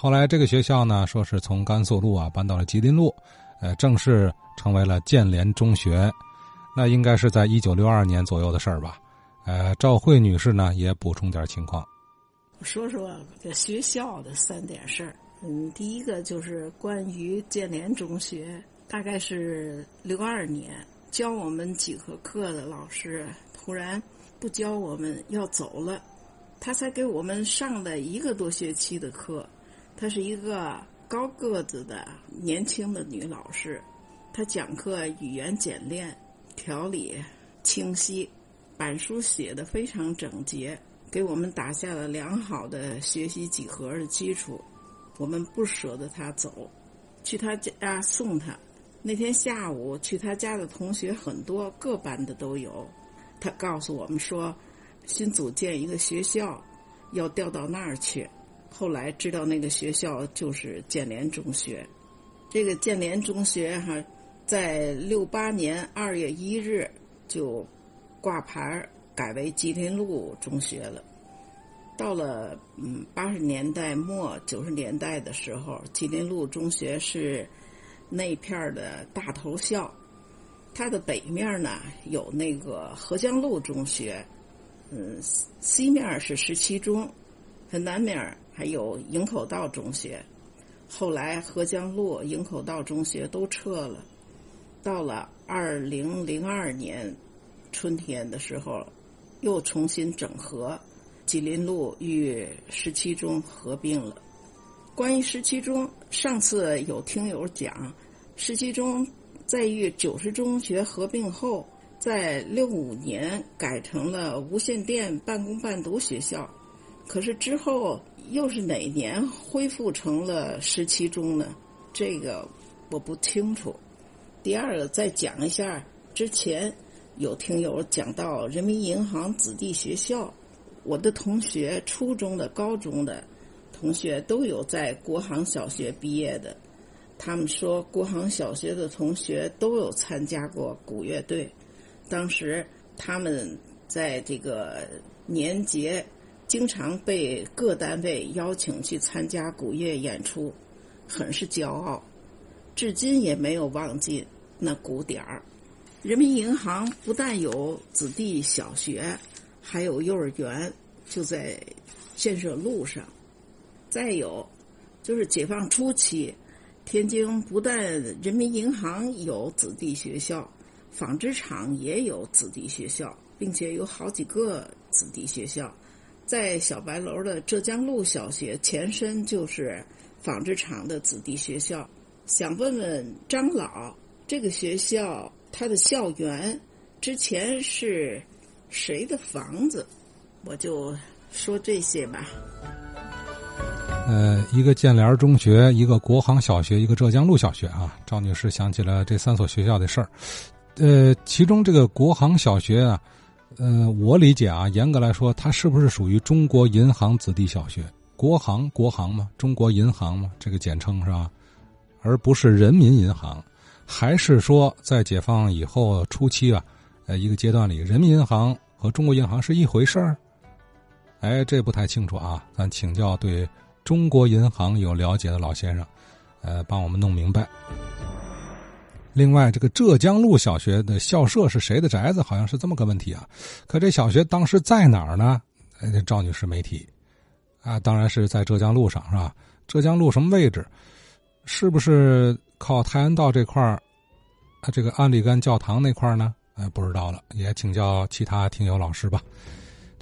后来这个学校呢，说是从甘肃路啊搬到了吉林路，呃，正式成为了建联中学。那应该是在一九六二年左右的事儿吧。呃，赵慧女士呢也补充点情况。说说这学校的三点事儿。嗯，第一个就是关于建联中学，大概是六二年教我们几何课的老师突然不教我们要走了，他才给我们上了一个多学期的课。她是一个高个子的年轻的女老师，她讲课语言简练，条理清晰，板书写的非常整洁，给我们打下了良好的学习几何的基础。我们不舍得她走，去她家送她。那天下午去她家的同学很多，各班的都有。她告诉我们说，新组建一个学校，要调到那儿去。后来知道那个学校就是建联中学，这个建联中学哈，在六八年二月一日就挂牌改为吉林路中学了。到了嗯八十年代末九十年代的时候，吉林路中学是那片儿的大头校。它的北面呢有那个合江路中学，嗯，西面是十七中，它南面。还有营口道中学，后来合江路、营口道中学都撤了。到了二零零二年春天的时候，又重新整合，吉林路与十七中合并了。关于十七中，上次有听友讲，十七中在与九十中学合并后，在六五年改成了无线电半工半读学校，可是之后。又是哪年恢复成了十七中呢？这个我不清楚。第二个再讲一下，之前有听友讲到人民银行子弟学校，我的同学初中的、高中的同学都有在国航小学毕业的，他们说国航小学的同学都有参加过鼓乐队，当时他们在这个年节。经常被各单位邀请去参加古乐演出，很是骄傲，至今也没有忘记那鼓点儿。人民银行不但有子弟小学，还有幼儿园，就在建设路上。再有，就是解放初期，天津不但人民银行有子弟学校，纺织厂也有子弟学校，并且有好几个子弟学校。在小白楼的浙江路小学前身就是纺织厂的子弟学校，想问问张老，这个学校它的校园之前是谁的房子？我就说这些吧。呃，一个建联中学，一个国航小学，一个浙江路小学啊。赵女士想起了这三所学校的事儿。呃，其中这个国航小学啊。呃，我理解啊，严格来说，它是不是属于中国银行子弟小学？国行，国行嘛，中国银行嘛，这个简称是吧？而不是人民银行，还是说在解放以后初期啊，呃，一个阶段里，人民银行和中国银行是一回事儿？哎，这不太清楚啊，咱请教对中国银行有了解的老先生，呃，帮我们弄明白。另外，这个浙江路小学的校舍是谁的宅子？好像是这么个问题啊。可这小学当时在哪儿呢？赵女士没提。啊，当然是在浙江路上，是吧？浙江路什么位置？是不是靠泰安道这块儿？啊，这个安里干教堂那块儿呢？哎，不知道了，也请教其他听友老师吧。